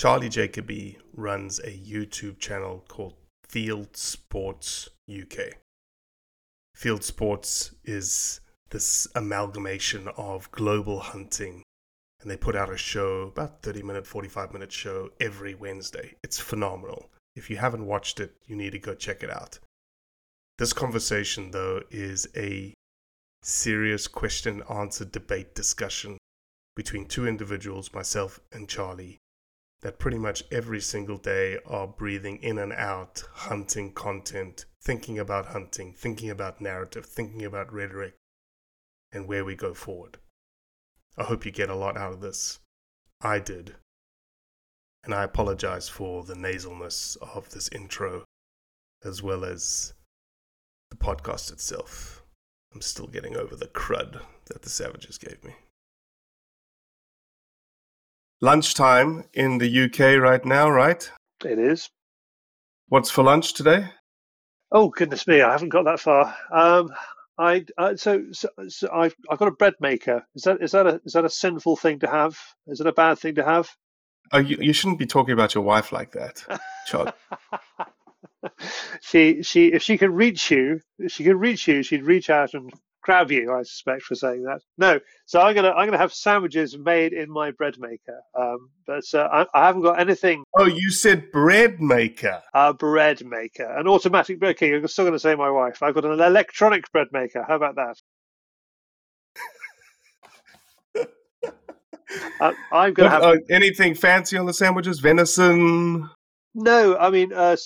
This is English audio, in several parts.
Charlie Jacoby runs a YouTube channel called Field Sports UK. Field Sports is this amalgamation of global hunting, and they put out a show, about 30 minute, 45 minute show every Wednesday. It's phenomenal. If you haven't watched it, you need to go check it out. This conversation, though, is a serious question answer debate discussion between two individuals, myself and Charlie, that pretty much every single day are breathing in and out hunting content, thinking about hunting, thinking about narrative, thinking about rhetoric, and where we go forward. I hope you get a lot out of this. I did. And I apologize for the nasalness of this intro, as well as the podcast itself. I'm still getting over the crud that the savages gave me. Lunchtime in the UK right now, right? It is. What's for lunch today? Oh goodness me, I haven't got that far. Um, I uh, so, so, so I've I've got a bread maker. Is that is that a is that a sinful thing to have? Is it a bad thing to have? Oh, you, you shouldn't be talking about your wife like that, Chad. she she if she could reach you, if she could reach you, she'd reach out and you. I suspect for saying that. No, so I'm gonna I'm gonna have sandwiches made in my bread maker. Um, but uh, I, I haven't got anything. Oh, you said bread maker. A bread maker, an automatic bread maker. I'm still going to say my wife. I've got an electronic bread maker. How about that? uh, I'm going to have uh, anything fancy on the sandwiches? Venison? no. I mean, uh,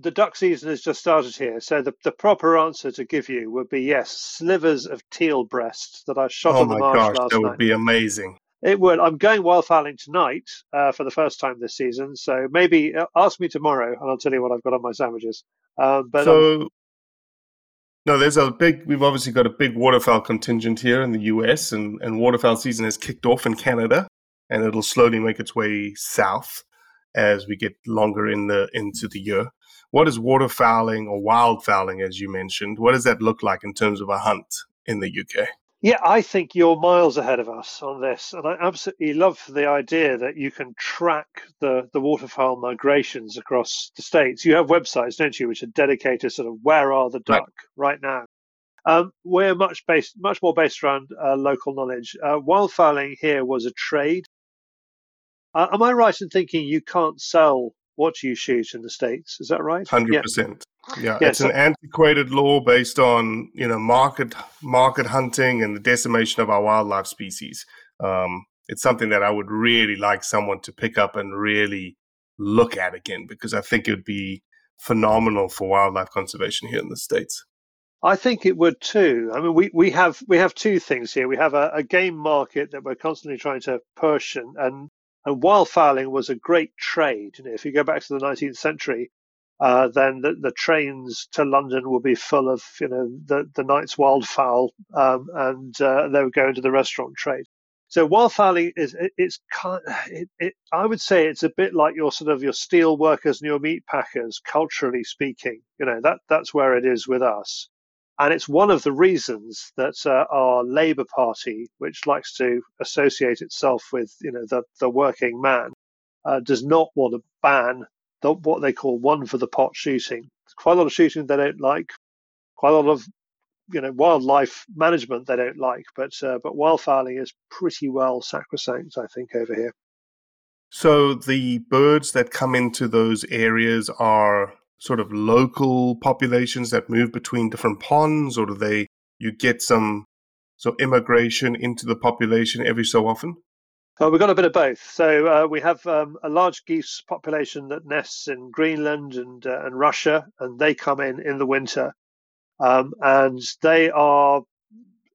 the duck season has just started here, so the, the proper answer to give you would be yes, slivers of teal breast that I shot Oh on the my marsh gosh, last that night. would be amazing. It would. I'm going wildfowling tonight uh, for the first time this season, so maybe uh, ask me tomorrow, and I'll tell you what I've got on my sandwiches. Um, but um, so, no, there's a big. We've obviously got a big waterfowl contingent here in the US, and and waterfowl season has kicked off in Canada, and it'll slowly make its way south as we get longer in the into the year. What is waterfowling or wildfowling, as you mentioned? What does that look like in terms of a hunt in the UK? Yeah, I think you're miles ahead of us on this, and I absolutely love the idea that you can track the the waterfowl migrations across the states. You have websites, don't you, which are dedicated sort of where are the Right. duck right, now. Um, we're much based, much more based around uh, local knowledge. Uh, wildfowling here was a trade. Uh, am I right in thinking you can't sell what you shoot in the states? Is that right? Hundred Yeah. percent. Yeah, Yeah, it's so- an antiquated law based on you know market market hunting and the decimation of our wildlife species. Um, it's something that I would really like someone to pick up and really look at again because I think it would be phenomenal for wildlife conservation here in the states. I think it would too. I mean, we, we have we have two things here. We have a, a game market that we're constantly trying to push, and, and and wildfowling was a great trade. You know, if you go back to the 19th century, uh, then the, the, trains to London would be full of you know the the night's wildfowl, um, and uh, they would go into the restaurant trade. So wildfowling is it, it's kind. It, it, I would say it's a bit like your sort of your steel workers and your meat packers, culturally speaking. You know that that's where it is with us. And it's one of the reasons that uh, our Labour Party, which likes to associate itself with, you know, the, the working man, uh, does not want to ban the, what they call one for the pot shooting. Quite a lot of shooting they don't like, quite a lot of, you know, wildlife management they don't like, but uh, but wildfowling is pretty well sacrosanct, I think, over here. So the birds that come into those areas are sort of local populations that move between different ponds, or do they you get some so immigration into the population every so often? we've got a bit of both. So uh, we have um, a large geese population that nests in Greenland and uh, and Russia, and they come in in the winter, um, and they are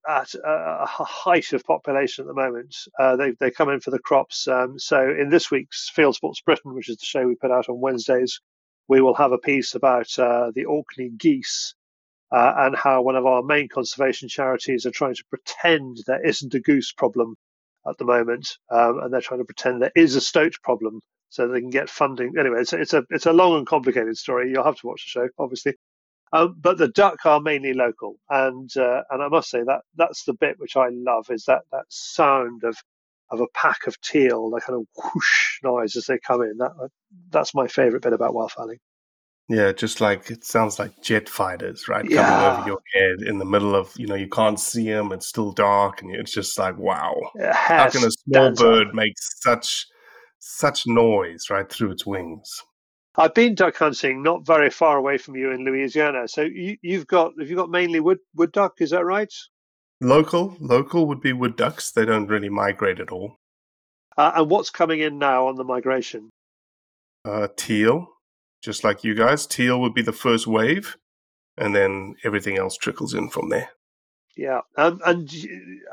at a height of population at the moment. Uh, they they come in for the crops. Um, so in this week's Field Sports Britain, which is the show we put out on Wednesdays, we will have a piece about uh, the Orkney geese uh, and how one of our main conservation charities are trying to pretend there isn't a goose problem at the moment, um, and they're trying to pretend there is a stoat problem so they can get funding. Anyway, it's a, it's a it's a long and complicated story. You'll have to watch the show, obviously. Um, but the duck are mainly local, and uh, and I must say that that's the bit which I love is that that sound of of a pack of teal, the kind of whoosh noise as they come in. That uh, that's my favorite bit about wildfowling. Yeah, just like it sounds like jet fighters, right? Yeah. Coming over your head in the middle of, you know, you can't see them. It's still dark, and it's just like, wow. How can a small bird make such such noise right through its wings? I've been duck hunting not very far away from you in Louisiana. So you, have got have you got mainly wood wood duck? Is that right? Local, local would be wood ducks. They don't really migrate at all. Uh, and what's coming in now on the migration? Uh, teal, just like you guys. Teal would be the first wave, and then everything else trickles in from there. Yeah, um, and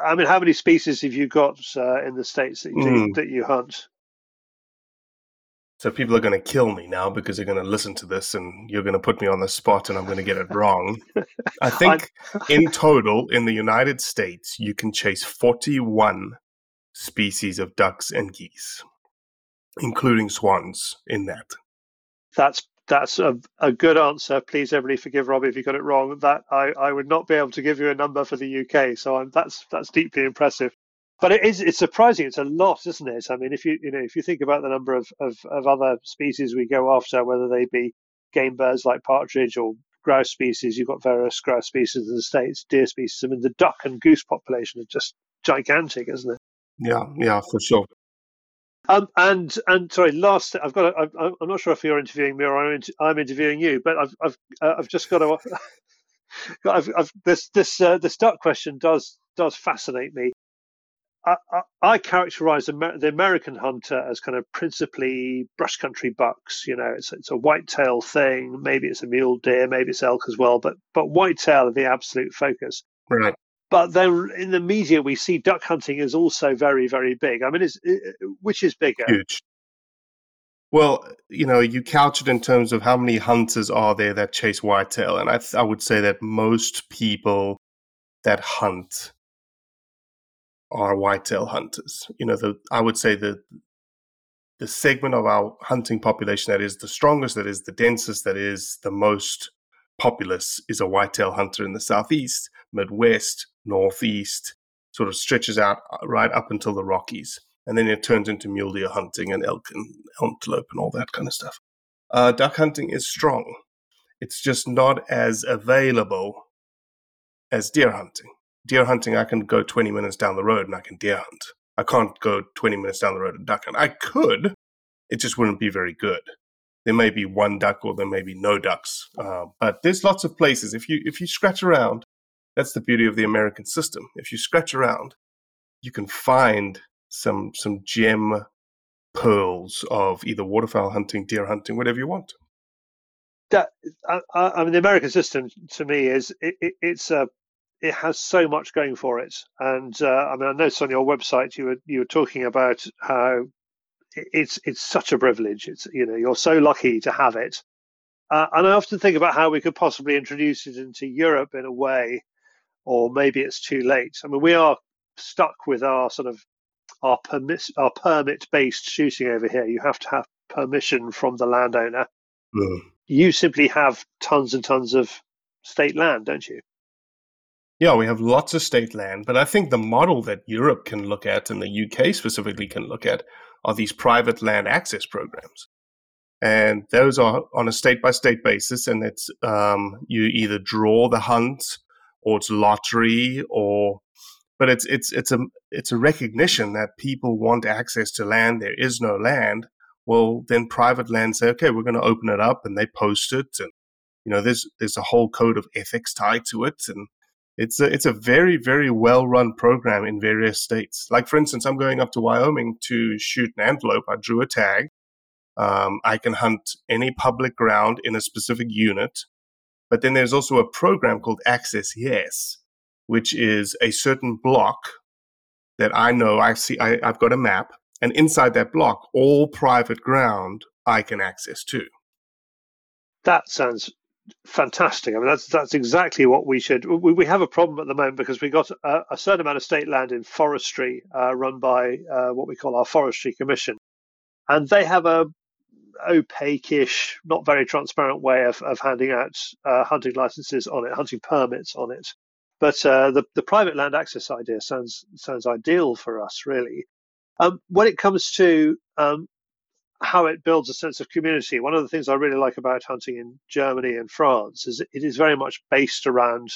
I mean, how many species have you got uh, in the states that you, mm. that you hunt? So people are going to kill me now because they're going to listen to this and you're going to put me on the spot and I'm going to get it wrong. I think in total in the United States, you can chase 41 species of ducks and geese, including swans in that. That's that's a, a good answer. Please, everybody, forgive Robbie if you got it wrong. That I, I would not be able to give you a number for the UK, so I'm, that's that's deeply impressive but it is it's surprising it's a lot isn't it i mean if you you know if you think about the number of, of, of other species we go after whether they be game birds like partridge or grouse species you've got various grouse species in the states deer species i mean the duck and goose population are just gigantic isn't it yeah yeah for sure um, and and sorry, last I've got. A, I'm not sure if you're interviewing me or I'm, I'm interviewing you, but I've I've uh, I've just got to. I've, I've, this this uh, this duck question does does fascinate me. I, I, characterize the American hunter as kind of principally brush country bucks. You know, it's it's a whitetail thing. Maybe it's a mule deer, maybe it's elk as well. But but whitetail are the absolute focus. Right. But then in the media, we see duck hunting is also very very big. I mean, it's, it, which is bigger? Huge. Well, you know, you couch it in terms of how many hunters are there that chase whitetail, and I th- I would say that most people that hunt are whitetail hunters. You know, the I would say the the segment of our hunting population that is the strongest, that is the densest, that is the most populous is a whitetail hunter in the southeast, midwest, northeast, sort of stretches out uh, right up until the Rockies. And then it turns into mule deer hunting and elk and antelope and all that kind of stuff. Uh, duck hunting is strong. It's just not as available as deer hunting deer hunting, I can go 20 minutes down the road and I can deer hunt. I can't go 20 minutes down the road and duck hunt. I could, it just wouldn't be very good. There may be one duck or there may be no ducks, uh, but there's lots of places. If you if you scratch around, that's the beauty of the American system. If you scratch around, you can find some some gem pearls of either waterfowl hunting, deer hunting, whatever you want. That I, I mean, the American system to me is it, it, it's a it has so much going for it, and uh, I mean, I noticed on your website you were you were talking about how it's it's such a privilege. It's you know you're so lucky to have it, uh, and I often think about how we could possibly introduce it into Europe in a way, or maybe it's too late. I mean, we are stuck with our sort of our permit our permit based shooting over here. You have to have permission from the landowner. Mm. You simply have tons and tons of state land, don't you? Yeah, we have lots of state land, but I think the model that Europe can look at and the UK specifically can look at are these private land access programs. And those are on a state by state basis, and it's um, you either draw the hunt or it's lottery or but it's it's it's a it's a recognition that people want access to land. There is no land. Well, then private land say, okay, we're going to open it up, and they post it, and you know, there's there's a whole code of ethics tied to it, and it's a it's a very very well run program in various states. Like for instance, I'm going up to Wyoming to shoot an antelope. I drew a tag. Um, I can hunt any public ground in a specific unit, but then there's also a program called Access Yes, which is a certain block that I know I see I, I've got a map, and inside that block, all private ground I can access to. That sounds fantastic. I mean, that's that's exactly what we should. We, we have a problem at the moment because we got a, a certain amount of state land in forestry uh, run by uh, what we call our forestry commission, and they have a opaque-ish, not very transparent way of, of handing out uh, hunting licenses on it, hunting permits on it. But uh, the the private land access idea sounds sounds ideal for us, really. Um, when it comes to um, how it builds a sense of community, one of the things I really like about hunting in Germany and France is it is very much based around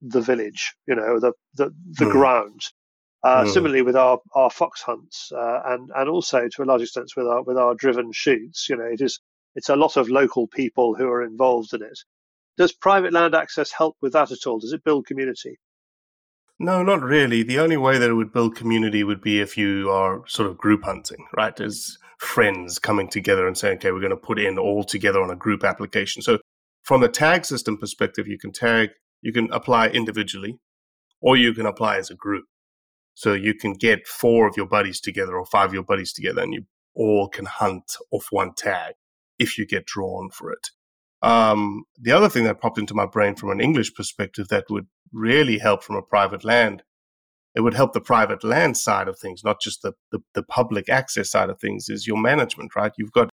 the village, you know, the the, the mm. ground. Uh, mm. Similarly, with our, our fox hunts, uh, and and also to a large extent with our with our driven shoots, you know, it is it's a lot of local people who are involved in it. Does private land access help with that at all? Does it build community? No, not really. The only way that it would build community would be if you are sort of group hunting, right? As friends coming together and saying, okay, we're going to put in all together on a group application. So from a tag system perspective, you can tag, you can apply individually or you can apply as a group. So you can get four of your buddies together or five of your buddies together and you all can hunt off one tag if you get drawn for it. Um, the other thing that popped into my brain from an English perspective that would really help from a private land, it would help the private land side of things, not just the, the, the public access side of things, is your management, right? You've got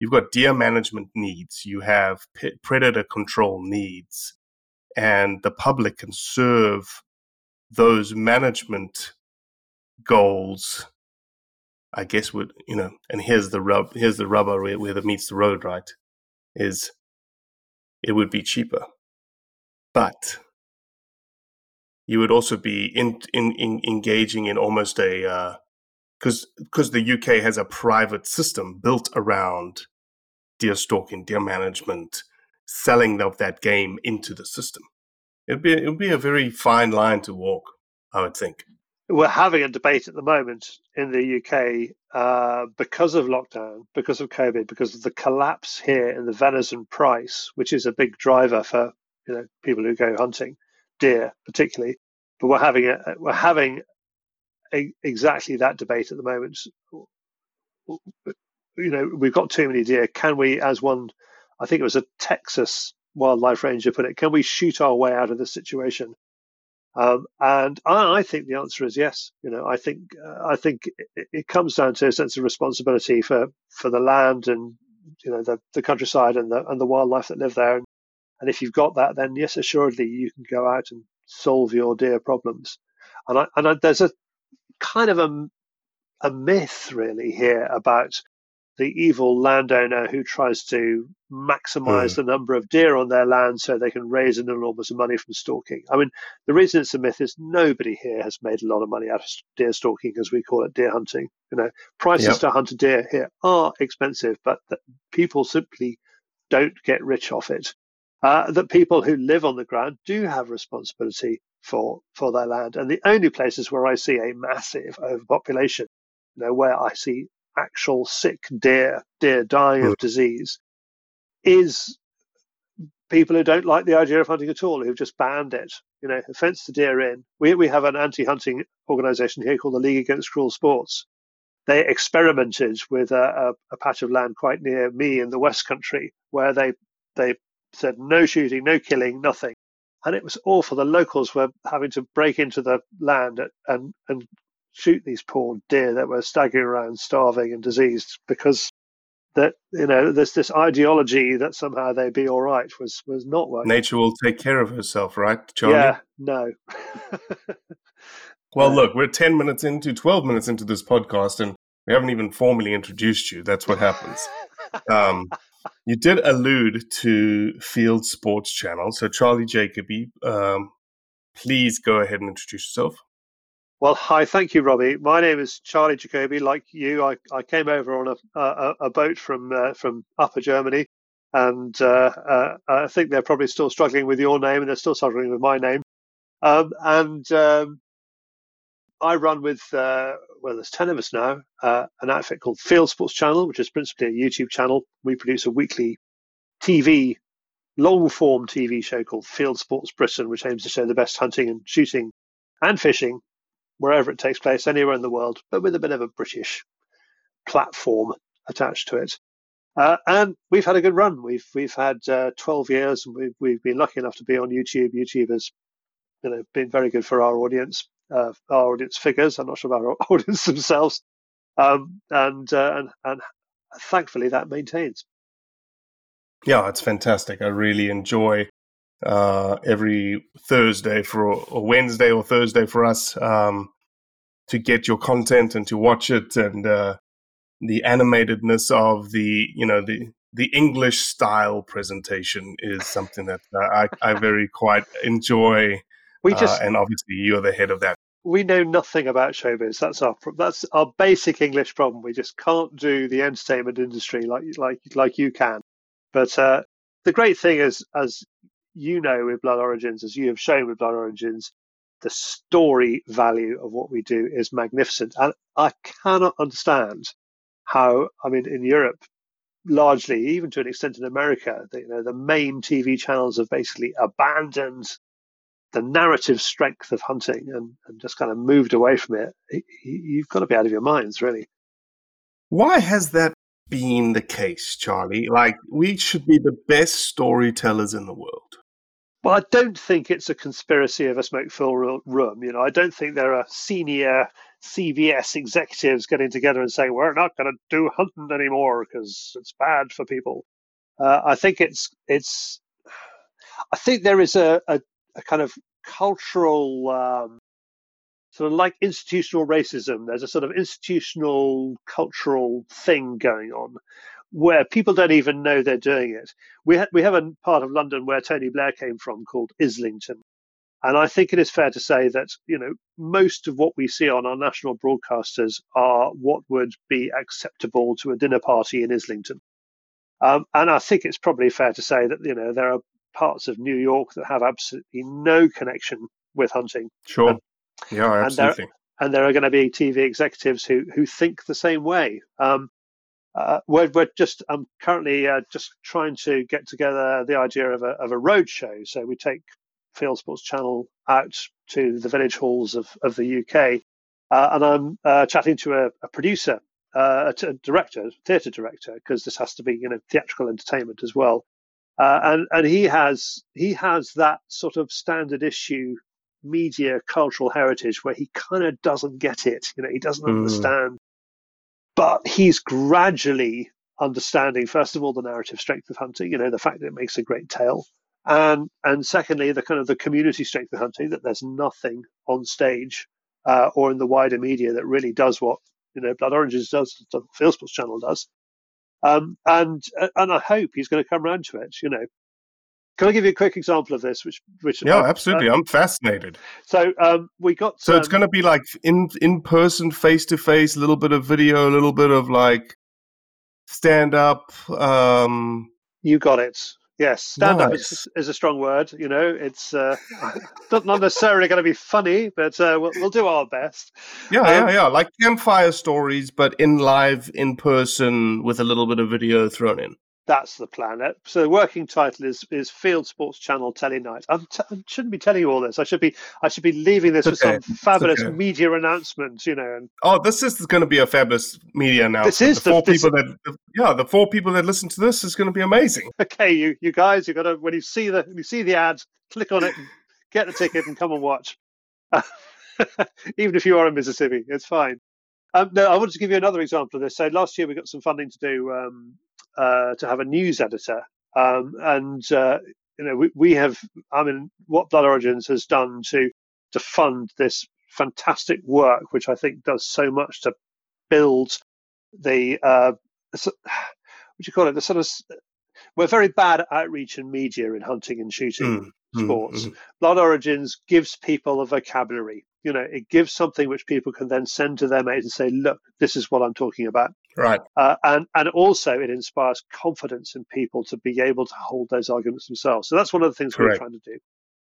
you've got deer management needs, you have predator control needs, and the public can serve those management goals I guess would you know, and here's the rub, here's the rubber where, where it meets the road, right? Is it would be cheaper. But you would also be in, in, in engaging in almost a because uh, because the UK has a private system built around deer stalking, deer management, selling of that game into the system. It'd be it would be a very fine line to walk, I would think we're having a debate at the moment in the UK uh, because of lockdown, because of COVID, because of the collapse here in the venison price, which is a big driver for you know people who go hunting, deer particularly. But we're having a, we're having a, exactly that debate at the moment. You know, we've got too many deer. Can we, as one, I think it was a Texas wildlife ranger put it, can we shoot our way out of this situation? Um, and I, I, think the answer is yes. You know, I think uh, I think it, it, comes down to a sense of responsibility for, for the land and you know the, the countryside and the and the wildlife that live there. And, and if you've got that, then yes, assuredly you can go out and solve your deer problems. And I, and I, there's a kind of a a myth really here about the evil landowner who tries to maximize mm. the number of deer on their land so they can raise an enormous amount of money from stalking. I mean, the reason it's a myth is nobody here has made a lot of money out of deer stalking, as we call it, deer hunting. You know, prices yep. to hunt a deer here are expensive, but people simply don't get rich off it. Uh, that people who live on the ground do have responsibility for for their land. And the only places where I see a massive overpopulation, you know, where I see actual sick deer, deer dying of disease, is people who don't like the idea of hunting at all, who've just banned it, you know, fenced the deer in. We, we have an anti hunting organization here called the League Against Cruel Sports. They experimented with a, a, a, patch of land quite near me in the West Country where they, they said no shooting, no killing, nothing. And it was awful. The locals were having to break into the land and, and shoot these poor deer that were staggering around starving and diseased because that you know there's this ideology that somehow they'd be all right was was not working. Nature will take care of herself, right, Charlie? Yeah, no. well, look, we're ten minutes into, twelve minutes into this podcast, and we haven't even formally introduced you. That's what happens. um, you did allude to Field Sports Channel, so Charlie Jacoby, um, please go ahead and introduce yourself. Well, hi, thank you, Robbie. My name is Charlie Jacoby. Like you, I, I came over on a, a, a boat from uh, from Upper Germany, and uh, uh, I think they're probably still struggling with your name, and they're still struggling with my name. Um, and um, I run with uh, well, there's ten of us now. Uh, an outfit called Field Sports Channel, which is principally a YouTube channel. We produce a weekly TV, long form TV show called Field Sports Britain, which aims to show the best hunting and shooting and fishing wherever it takes place, anywhere in the world, but with a bit of a British platform attached to it. Uh, and we've had a good run. We've we've had uh, 12 years, and we've we've been lucky enough to be on YouTube. YouTube has, you know, been very good for our audience, uh, our audience figures. I'm not sure about our audience themselves, um, and, uh, and and thankfully that maintains. Yeah, it's fantastic. I really enjoy uh, every Thursday for or Wednesday or Thursday for us um, to get your content and to watch it and uh, the animatedness of the you know the the English style presentation is something that uh, I, I very quite enjoy. We uh, and obviously you're the head of that. We know nothing about showbiz. That's our that's our basic English problem. We just can't do the entertainment industry like like like you can. But uh, the great thing is, as you know with Blood Origins, as you have shown with Blood Origins, the story value of what we do is magnificent. And I cannot understand how, I mean, in Europe, largely, even to an extent in America, the, you know, the main TV channels have basically abandoned the narrative strength of hunting and, and just kind of moved away from it. You've got to be out of your minds, really. Why has that been the case, Charlie? Like, we should be the best storytellers in the world. Well, I don't think it's a conspiracy of a smoke-filled room. You know, I don't think there are senior CBS executives getting together and saying we're not going to do hunting anymore because it's bad for people. Uh, I think it's it's. I think there is a, a, a kind of cultural um, sort of like institutional racism. There's a sort of institutional cultural thing going on where people don't even know they're doing it. We, ha- we have a part of London where Tony Blair came from called Islington. And I think it is fair to say that, you know, most of what we see on our national broadcasters are what would be acceptable to a dinner party in Islington. Um, and I think it's probably fair to say that, you know, there are parts of New York that have absolutely no connection with hunting. Sure. And, yeah, absolutely. And there, and there, are going to be TV executives who, who think the same way. Um, uh, we're, we're just I'm currently uh, just trying to get together the idea of a of a road show. So we take Field Sports Channel out to the village halls of of the UK, uh, and I'm uh, chatting to a, a producer, uh, a, a director, theatre director, because this has to be you know theatrical entertainment as well. Uh, and and he has he has that sort of standard issue media cultural heritage where he kind of doesn't get it. You know, he doesn't mm. understand but he's gradually understanding, first of all, the narrative strength of hunting, you know, the fact that it makes a great tale. And, and secondly, the kind of the community strength of hunting, that there's nothing on stage uh, or in the wider media that really does what, you know, Blood Origins does, the Field Sports Channel does. Um, and, and I hope he's going to come around to it, you know, can I give you a quick example of this? Which, which yeah, uh, absolutely. Uh, I'm fascinated. So um, we got. So um, it's going to be like in in person, face to face, a little bit of video, a little bit of like stand up. Um, you got it. Yes, stand up is, is a strong word. You know, it's uh, not not necessarily going to be funny, but uh, we'll, we'll do our best. Yeah, Um, yeah, yeah. Like campfire stories, but in live, in person, with a little bit of video thrown in. That's the plan. Uh, So the working title is is Field Sports Channel Telly Night. I'm t- I shouldn't be telling you all this. I should be I should be leaving this It's okay. some fabulous okay. media announcement. You know, and Oh, this is going to be a fabulous media announcement. This is the the- four this- people that, yeah, the four people that listen to this is going to be amazing. okay, you you guys, you got to when you see the when you see the ads, click on it, and get the ticket, and come and watch. Even if you are in Mississippi, it's fine. Um, no, I wanted to give you another example of this. So last year we got some funding to do um, uh, to have a news editor, um, and uh, you know we, we have. I mean, what Blood Origins has done to to fund this fantastic work, which I think does so much to build the uh, what do you call it? The sort of we're very bad at outreach and media in hunting and shooting Mm, mm, sports. mm. Blood Origins gives people a vocabulary. You know, it gives something which people can then send to their mates and say, "Look, this is what I'm talking about." Right. Uh, and and also it inspires confidence in people to be able to hold those arguments themselves. So that's one of the things Correct. we're trying to do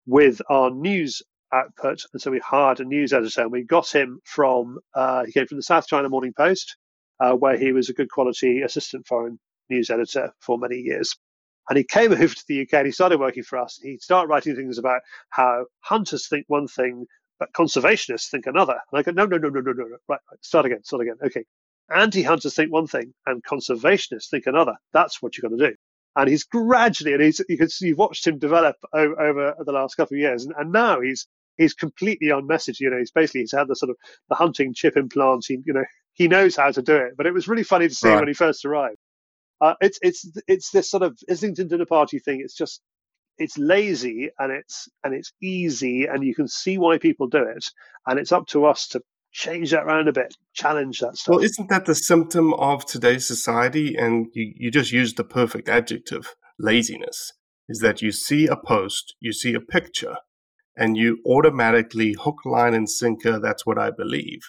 with our news output. And so we hired a news editor, and we got him from uh, he came from the South China Morning Post, uh, where he was a good quality assistant foreign news editor for many years. And he came over to the UK and he started working for us. He started writing things about how hunters think one thing, but conservationists think another. And I go, no, no, no, no, no, no, no. Right, right, start again, start again. Okay. Anti-hunters think one thing and conservationists think another. That's what you've got to do. And he's gradually, and he's, you can see, you've watched him develop over, over the last couple of years. And, and now he's, he's completely on message. You know, he's basically, he's had the sort of the hunting chip implant. He, you know, he knows how to do it, but it was really funny to see Right. when he first arrived. Uh, it's, it's, it's this sort of Islington dinner party thing. It's just, it's lazy and it's, and it's easy and you can see why people do it. And it's up to us to change that around a bit, challenge that stuff. Well, isn't that the symptom of today's society? And you, you just used the perfect adjective laziness. Is that you see a post, you see a picture, and you automatically hook, line, and sinker, that's what I believe.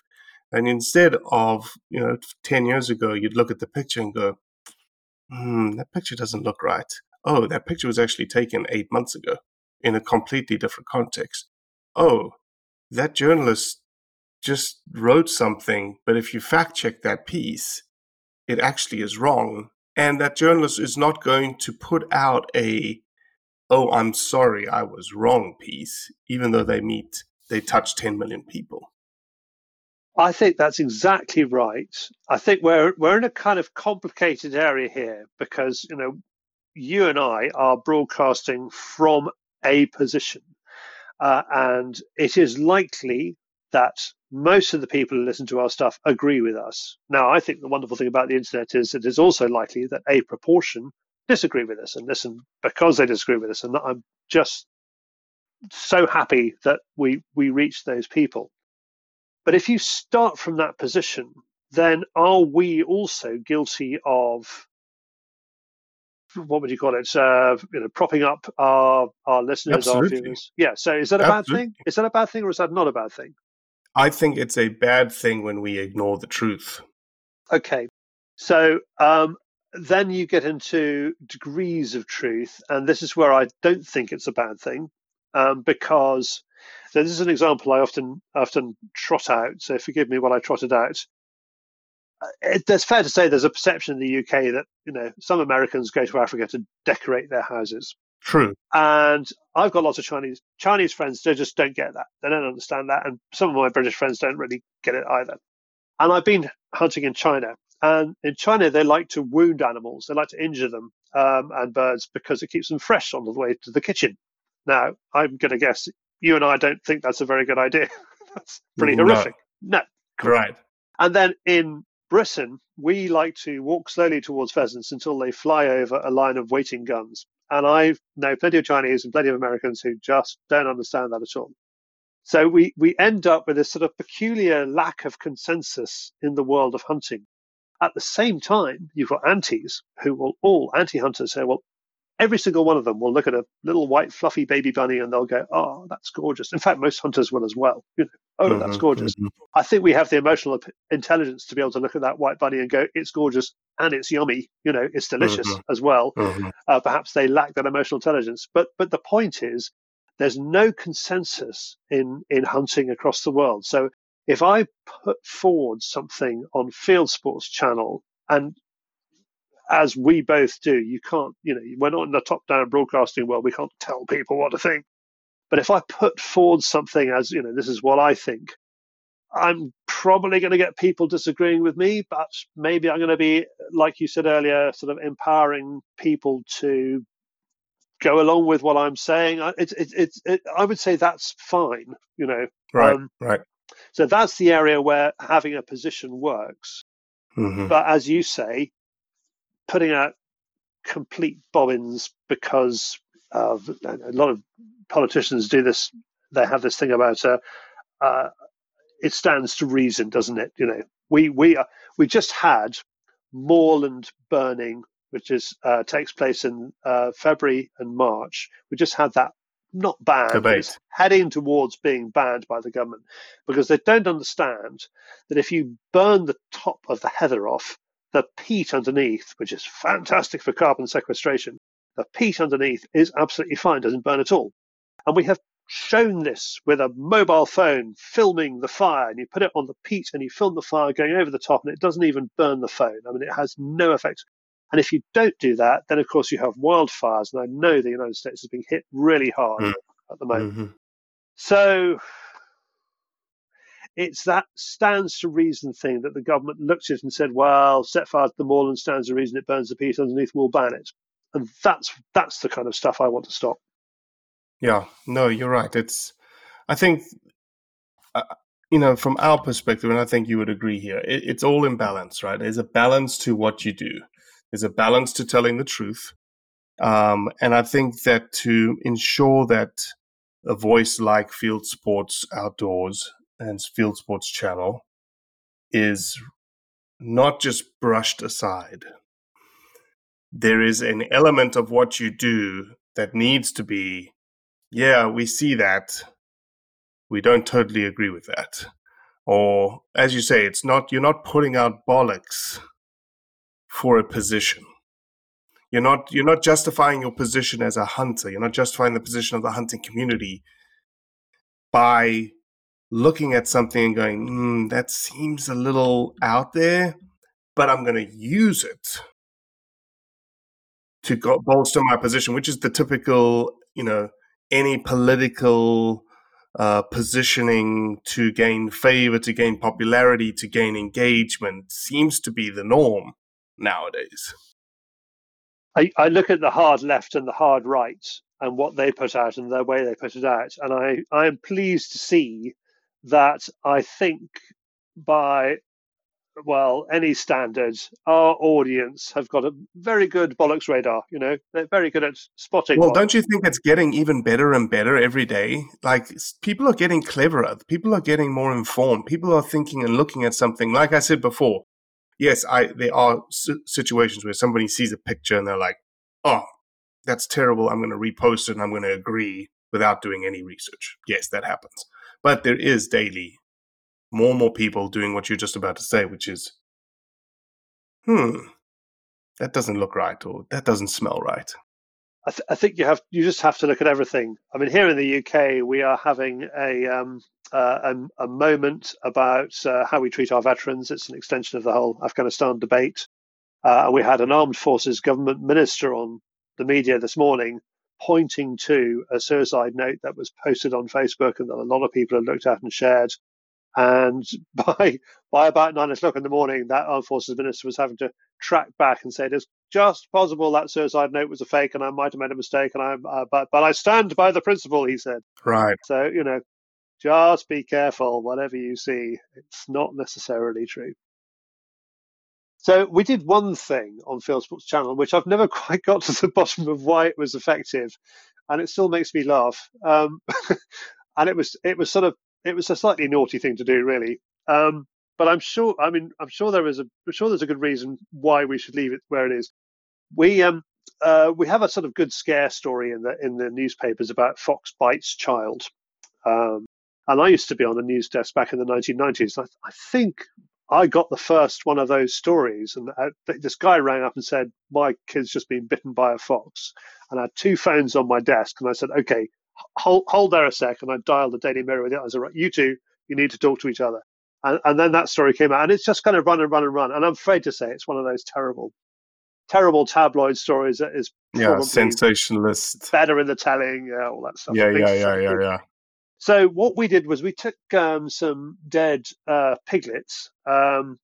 And instead of, you know, 10 years ago, you'd look at the picture and go, hmm, that picture doesn't look right. Oh, that picture was actually taken eight months ago in a completely different context. Oh, that journalist just wrote something, but if you fact check that piece, it actually is wrong. And that journalist is not going to put out a, oh, I'm sorry, I was wrong piece, even though they meet, they touch 10 million people. I think that's exactly right. I think we're we're in a kind of complicated area here because you know you and I are broadcasting from a position, uh, and it is likely that most of the people who listen to our stuff agree with us. Now, I think the wonderful thing about the internet is it is also likely that a proportion disagree with us and listen because they disagree with us, and I'm just so happy that we we reach those people. But if you start from that position, then are we also guilty of what would you call it? Uh, you know, propping up our our listeners, Absolutely. our viewers. Yeah. So is that a bad thing? Is that a bad thing, or is that not a bad thing? I think it's a bad thing when we ignore the truth. Okay. So um, then you get into degrees of truth, and this is where I don't think it's a bad thing, um, because so this is an example I often often trot out. So forgive me while I trot it out. It, it's fair to say there's a perception in the UK that you know some Americans go to Africa to decorate their houses, True. and I've got lots of Chinese Chinese friends. They just don't get that. They don't understand that, and some of my British friends don't really get it either. And I've been hunting in China, and in China they like to wound animals. They like to injure them um, and birds because it keeps them fresh on the way to the kitchen. Now, I'm going to guess you and I don't think that's a very good idea. that's pretty No. horrific. No. Right. And then in Britain, we like to walk slowly towards pheasants until they fly over a line of waiting guns. And I know plenty of Chinese and plenty of Americans who just don't understand that at all. So we, we end up with this sort of peculiar lack of consensus in the world of hunting. At the same time, you've got antis who will all anti hunters say, well, every single one of them will look at a little white fluffy baby bunny and they'll go, "Oh, that's gorgeous." In fact, most hunters will as well. You know, oh, mm-hmm, that's gorgeous. Mm-hmm. I think we have the emotional intelligence to be able to look at that white bunny and go, "It's gorgeous and it's yummy." You know, it's delicious mm-hmm. as well. Mm-hmm. Uh, perhaps they lack that emotional intelligence, but but the point is, there's no consensus in in hunting across the world. So if I put forward something on Field Sports Channel and as we both do, you can't, you know, we're not in the top down broadcasting world. We can't tell people what to think. But if I put forward something as, you know, this is what I think, I'm probably going to get people disagreeing with me, but maybe I'm going to be, like you said earlier, sort of empowering people to go along with what I'm saying. It's, it's, it's, it, I would say that's fine, you know. Right, um, right. So that's the area where having a position works. Mm-hmm. But as you say, putting out complete bobbins because of a lot of politicians do this. They have this thing about uh, uh, it stands to reason, doesn't it? You know, we we are, we just had moorland burning, which is uh, takes place in uh, February and March. We just had that not banned, it's heading towards being banned by the government because they don't understand that if you burn the top of the heather off, the peat underneath, which is fantastic for carbon sequestration, the peat underneath is absolutely fine, doesn't burn at all. And we have shown this with a mobile phone filming the fire, and you put it on the peat and you film the fire going over the top, and it doesn't even burn the phone. I mean, it has no effect. And if you don't do that, then of course you have wildfires, and I know the United States has been hit really hard mm. at the moment. Mm-hmm. So it's that stands to reason thing that the government looked at and said, well, set fire to the moorland stands to reason it burns the peat underneath, we'll ban it. And that's that's the kind of stuff I want to stop. Yeah, no, you're right. It's, I think, uh, you know, from our perspective, and I think you would agree here, it, it's all in balance, right? There's a balance to what you do. There's a balance to telling the truth. Um, and I think that to ensure that a voice like Field Sports Outdoors and Field Sports Channel is not just brushed aside. There is an element of what you do that needs to be, yeah, we see that. We don't totally agree with that. Or, as you say, it's not, you're not putting out bollocks for a position. You're not, you're not justifying your position as a hunter. You're not justifying the position of the hunting community by looking at something and going, mm, that seems a little out there, but I'm going to use it to go, bolster my position, which is the typical, you know, any political uh, positioning to gain favor, to gain popularity, to gain engagement seems to be the norm nowadays. I, I look at the hard left and the hard right and what they put out and the way they put it out, and I, I am pleased to see that I think by well any standards our audience have got a very good bollocks radar you know? They're very good at spotting well don't you think it's getting even better and better every day? Like people are getting cleverer. People are getting more informed. People are thinking and looking at something. Like i said before yes i there are situations where somebody sees a picture and they're like oh that's terrible. I'm going to repost it and i'm going to agree without doing any research. Yes that happens but there is daily more and more people doing what you're just about to say, which is, hmm, that doesn't look right or that doesn't smell right. I, th- I, think you have you just have to look at everything. I mean, here in the UK, we are having a um, uh, a, a, moment about uh, how we treat our veterans. It's an extension of the whole Afghanistan debate. Uh, we had an armed forces government minister on the media this morning pointing to a suicide note that was posted on Facebook and that a lot of people had looked at and shared. And by by about nine o'clock in the morning, that armed forces minister was having to track back and say it's just possible that suicide note was a fake, and I might have made a mistake, and I uh, but but I stand by the principle, he said. Right. So you know, just be careful. Whatever you see, it's not necessarily true. So we did one thing on Field Sports Channel, which I've never quite got to the bottom of why it was effective, and it still makes me laugh. Um, and it was it was sort of it was a slightly naughty thing to do, really. Um, but I'm sure. I mean, I'm sure there is a I'm sure there's a good reason why we should leave it where it is. We um uh, we have a sort of good scare story in the in the newspapers about fox bites child. Um, and I used to be on the news desk back in the 1990s. I, I think I got the first one of those stories, and uh, this guy rang up and said, "My kid's just been bitten by a fox," and I had two phones on my desk, and I said, "Okay, hold, hold there a sec," and I dialed the Daily Mirror with it. I said, "Right, you two, you need to talk to each other," and, and then that story came out, and it's just kind of run and run and run, and I'm afraid to say it's one of those terrible, terrible tabloid stories that is yeah sensationalist, better in the telling, yeah, all that stuff. Yeah, yeah, yeah, yeah, yeah. So what we did was we took um, some dead uh, piglets um,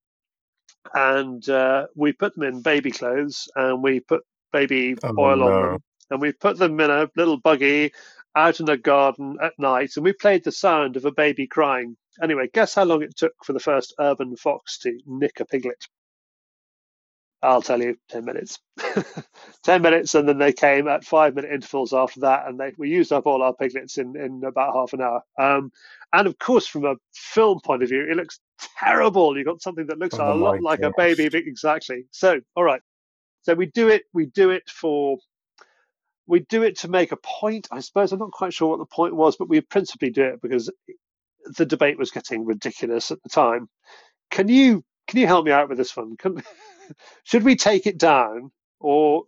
and uh, we put them in baby clothes and we put baby Oh, oil no. on them and we put them in a little buggy out in the garden at night and we played the sound of a baby crying. Anyway, guess how long it took for the first urban fox to nick a piglet? I'll tell you, 10 minutes. 10 minutes, and then they came at five minute intervals after that, and they, we used up all our piglets in, in about half an hour. Um, and of course, from a film point of view, it looks terrible. You've got something that looks Oh a lot my like a baby, exactly. So, all right. So we do it. We do it for. We do it to make a point, I suppose. I'm not quite sure what the point was, but we principally do it because the debate was getting ridiculous at the time. Can you can you help me out with this one? Can, should we take it down, or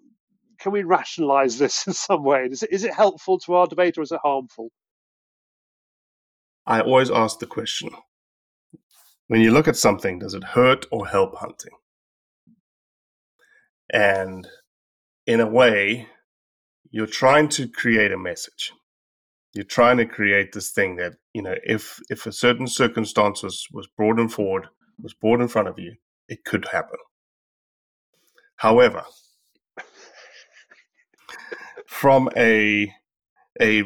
can we rationalise this in some way? Is it, is it helpful to our debate, or is it harmful? I always ask the question when you look at something, does it hurt or help hunting? And in a way, you're trying to create a message. You're trying to create this thing that, you know, if if a certain circumstance was, was brought in forward, was brought in front of you, it could happen. However, from a a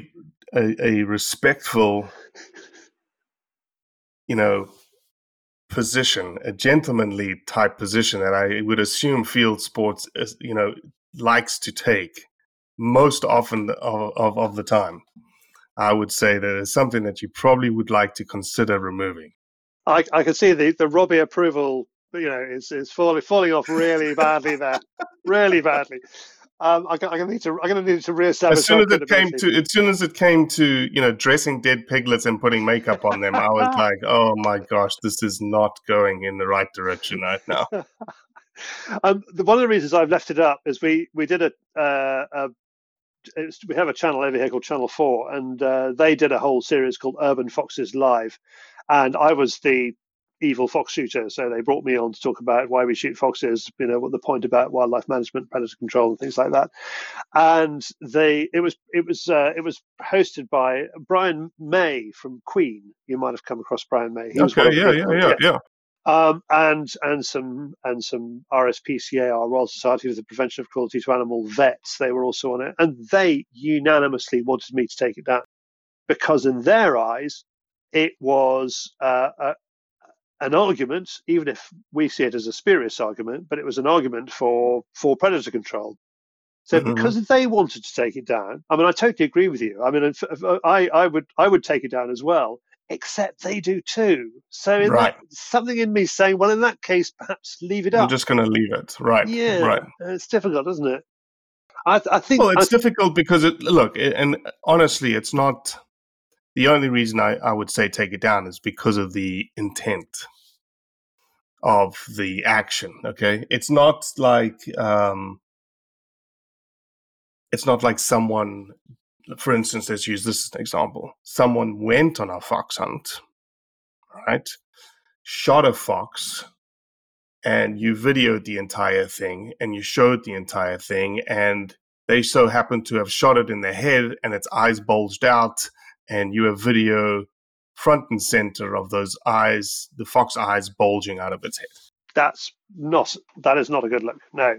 a, a respectful you know, position, a gentlemanly type position that I would assume field sports, you know, likes to take most often of, of, of the time. I would say that it's something that you probably would like to consider removing. I, I can see the, the Robbie approval, you know, is, is falling falling off really badly there, really badly. Um, I, I'm going to need to I'm going to need to reestablish. As soon as it came to, as soon as it came to, you know, dressing dead piglets and putting makeup on them, I was like, oh my gosh, this is not going in the right direction right now. um, the, one of the reasons I've left it up is we we did a, uh, a it's, we have a channel over here called Channel Four, and uh, they did a whole series called Urban Foxes Live, and I was the evil fox shooter, so they brought me on to talk about why we shoot foxes, you know, what the point about wildlife management, predator control, and things like that. And they it was it was uh, it was hosted by Brian May from Queen. You might have come across Brian May. He Okay, yeah, yeah, yeah, yeah. um, and and some and some RSPCA, our Royal Society for the Prevention of Cruelty to Animal Vets, they were also on it, and they unanimously wanted me to take it down because in their eyes it was uh, a, an argument, even if we see it as a spurious argument, but it was an argument for for predator control. So Mhm. because they wanted to take it down, I mean, I totally agree with you. I mean, if- if I I would I would take it down as well, except they do too. So in Right. that, something in me saying, well, in that case, perhaps leave it up. I'm just going to leave it. Right. yeah, Right. it's difficult, isn't it? I I think Well, it's I- difficult because it look, it, and honestly, it's not the only reason I, I would say take it down is because of the intent of the action. Okay, it's not like um, it's not like someone, for instance, let's use this as an example. Someone went on a fox hunt, right? Shot a fox, and you videoed the entire thing, and you showed the entire thing, and they so happen to have shot it in the head and its eyes bulged out and you have video front and center of those eyes the fox eyes bulging out of its head that's not that is not a good look. No,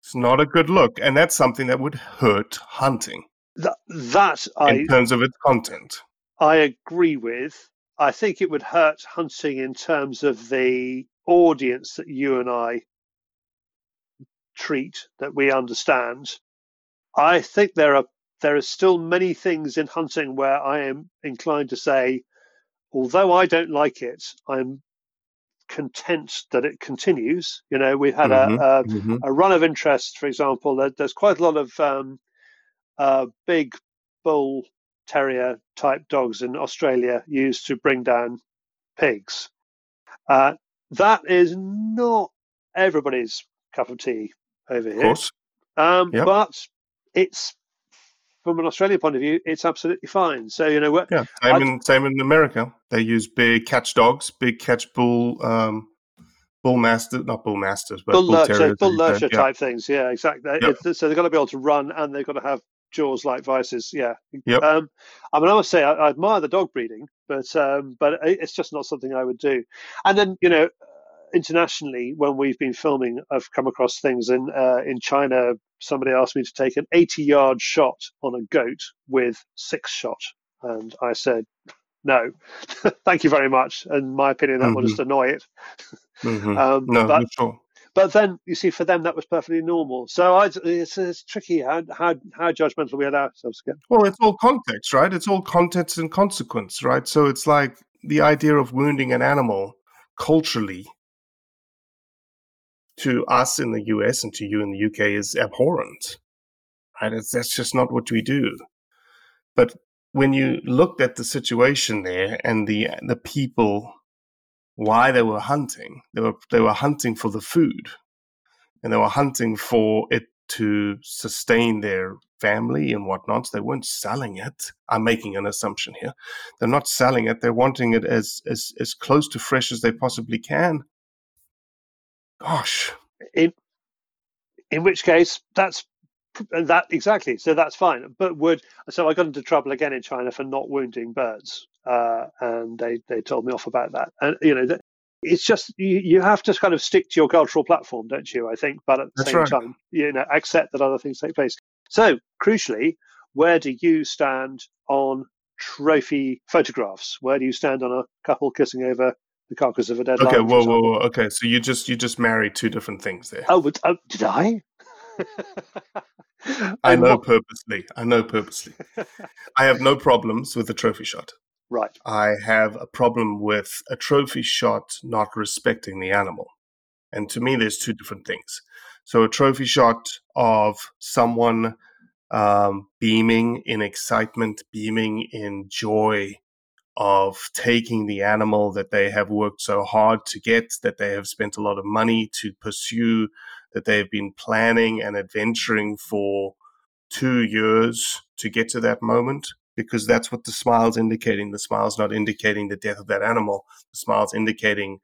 it's not a good look and that's something that would hurt hunting that that I in terms of its content I agree with. I think it would hurt hunting in terms of the audience that you and I treat, that we understand. I think there are there are still many things in hunting where I am inclined to say, although I don't like it, I'm content that it continues. You know, we've had Mhm, a, a, mhm. a run of interest, for example. There, there's quite a lot of um, uh, big bull terrier type dogs in Australia used to bring down pigs. Uh, that is not everybody's cup of tea over Of here. course. Um, Yep. But it's from an Australian point of view, it's absolutely fine. So you know, what Yeah, same I'd- in same in America. They use big catch dogs, big catch bull, um, bull master, not bull masters, but bull bull lurcher, terriers. bull as you say. lurcher Yeah. type things. Yeah, exactly. Yep. It- so they've got to be able to run, and they've got to have jaws like vices. Yeah. Yep. Um, I mean, I must say, I, I admire the dog breeding, but um, but it's just not something I would do. And then you know, internationally, when we've been filming, I've come across things in uh, in China. Somebody asked me to take an 80 yard shot on a goat with six shot, and I said. No, thank you very much. In my opinion, that will just annoy it. Mhm. Um, no, but sure. but then you see, for them that was perfectly normal. So I, it's, it's tricky how how how judgmental we allow ourselves to get. Well, it's all context, right? It's all context and consequence, right? So it's like the idea of wounding an animal culturally to us in the US and to you in the UK is abhorrent, right? It's, that's just not what we do. But when you looked at the situation there and the the people, why they were hunting, they were they were hunting for the food, and they were hunting for it to sustain their family and whatnot. They weren't selling it. I'm making an assumption here. They're not selling it. They're wanting it as as as close to fresh as they possibly can. Gosh, In in which case, that's that exactly. So that's fine. But would so I got into trouble again in China for not wounding birds, uh, and they they told me off about that. And you know, that, it's just you, you have to kind of stick to your cultural platform, don't you? I think, but at the That's same right. time, you know, accept that other things take place. So crucially, where do you stand on trophy photographs? Where do you stand on a couple kissing over the carcass of a dead okay, whoa, whoa, whoa. Okay, so you just you just married two different things there. Oh, but, oh, did I? I know what- purposely. I know purposely. I have no problems with the trophy shot. Right. I have a problem with a trophy shot not respecting the animal. And to me, there's two different things. So, a trophy shot of someone um, beaming in excitement, beaming in joy of taking the animal that they have worked so hard to get, that they have spent a lot of money to pursue, that they've been planning and adventuring for two years to get to that moment because that's what the smile's indicating. The smile's not indicating the death of that animal. The smile's indicating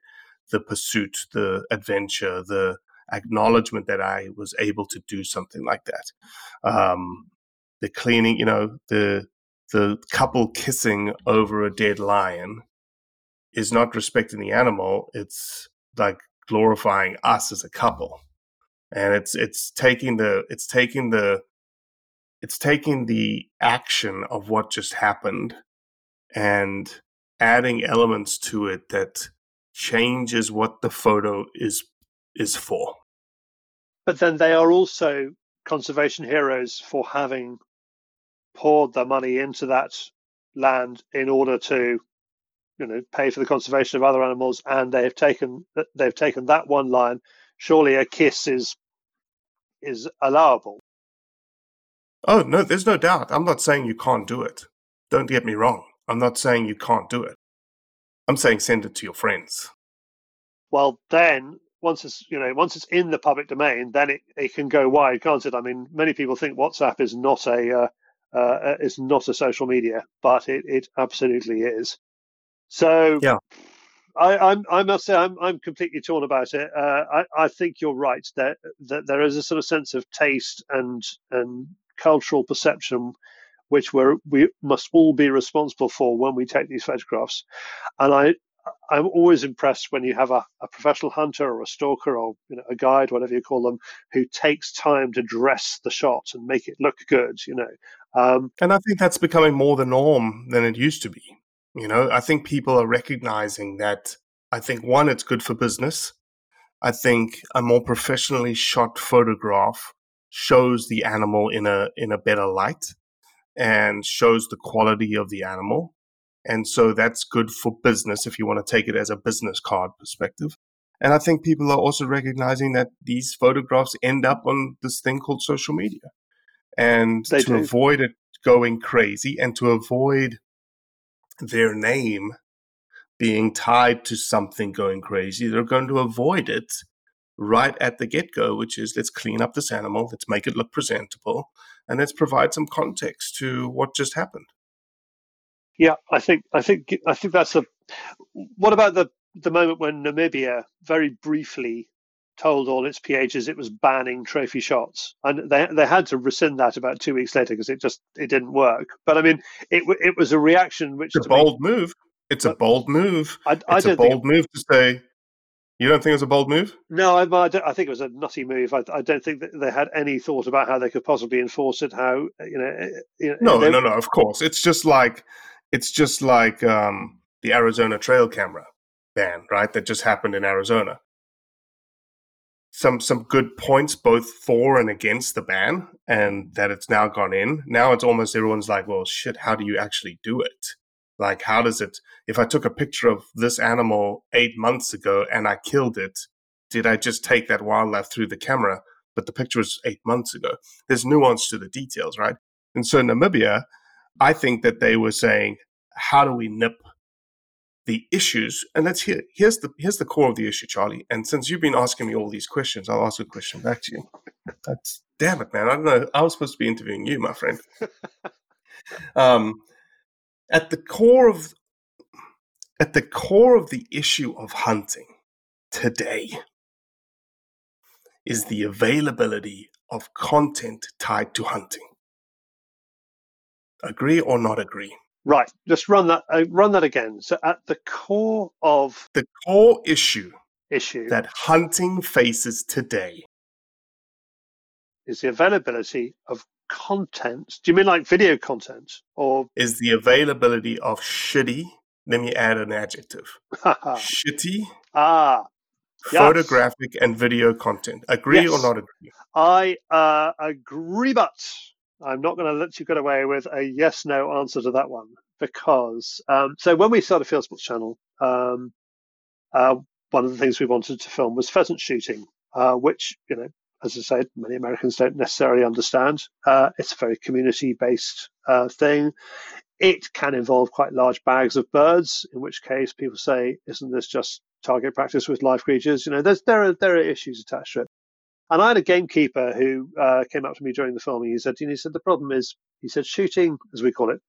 the pursuit, the adventure, the acknowledgement that I was able to do something like that. Um, the cleaning, you know, the the couple kissing over a dead lion is not respecting the animal. It's like glorifying us as a couple, and it's it's taking the it's taking the it's taking the action of what just happened and adding elements to it that changes what the photo is is for. But then they are also conservation heroes for having poured their money into that land in order to, you know, pay for the conservation of other animals, and they've taken they've taken that one line. Surely a kiss is is allowable. Oh no, there's no doubt. I'm not saying you can't do it. Don't get me wrong. I'm not saying you can't do it. I'm saying send it to your friends. Well, then once it's you know once it's in the public domain, then it, it can go wide, can't it? I mean, many people think WhatsApp is not a uh, uh, is not a social media, but it, it absolutely is. So Yeah. I, I'm, I must say I'm, I'm completely torn about it. Uh, I, I think you're right that that there is a sort of sense of taste and and cultural perception which we're, we must all be responsible for when we take these photographs. And I I'm always impressed when you have a, a professional hunter or a stalker or you know, a guide, whatever you call them, who takes time to dress the shot and make it look good. You know, um, And I think that's becoming more the norm than it used to be. You know, I think people are recognizing that. I think one, it's good for business. I think a more professionally shot photograph shows the animal in a in a better light and shows the quality of the animal. And so that's good for business if you want to take it as a business card perspective. And I think people are also recognizing that these photographs end up on this thing called social media. And They to do. avoid it going crazy and to avoid their name being tied to something going crazy, they're going to avoid it right at the get go, which is let's clean up this animal, let's make it look presentable, and let's provide some context to what just happened. Yeah, I think I think I think that's a. What about the the moment when Namibia very briefly told all its PHs it was banning trophy shots, and they they had to rescind that about two weeks later because it just it didn't work. But I mean, it it was a reaction which It's a to me- bold move. It's a bold move. I, I It's a don't bold move to say. You don't think it's a bold move? No, I, I, I think it was a nutty move. I, I don't think that they had any thought about how they could possibly enforce it. How you know? eh, you know No, they- no, no. Of course, it's just like it's just like um, the Arizona trail camera ban, right? That just happened in Arizona. Some some good points both for and against the ban, and that it's now gone in. Now it's almost everyone's like, well, shit. How do you actually do it? Like, how does it? If I took a picture of this animal eight months ago and I killed it, did I just take that wildlife through the camera? But the picture was eight months ago. There's nuance to the details, right? And so Namibia, I think that they were saying, how do we nip the issues? And let's hear here's the here's the core of the issue, Charlie. And since you've been asking me all these questions, I'll ask a question back to you. That's damn it, man. I don't know. I was supposed to be interviewing you, my friend. um, at the core of at the core of the issue of hunting today is the availability of content tied to hunting. Agree or not agree? right. Just run that. Uh, run that again. So at the core of The core issue issue that hunting faces today is the availability of content. Do you mean like video content or? is the availability of shitty, let me add an adjective, shitty ah, Yes. photographic and video content. Agree or not agree? I uh, agree, but I'm not going to let you get away with a yes no answer to that one because um, so when we started Field Sports Channel, um, uh, one of the things we wanted to film was pheasant shooting, uh, which you know, as I said, many Americans don't necessarily understand. Uh, it's a very community-based uh, thing. It can involve quite large bags of birds, in which case people say, "Isn't this just target practice with live creatures?" You know, there's there are there are issues attached to it. And I had a gamekeeper who uh, came up to me during the filming. He said, he said, the problem is, he said, shooting, as we call it,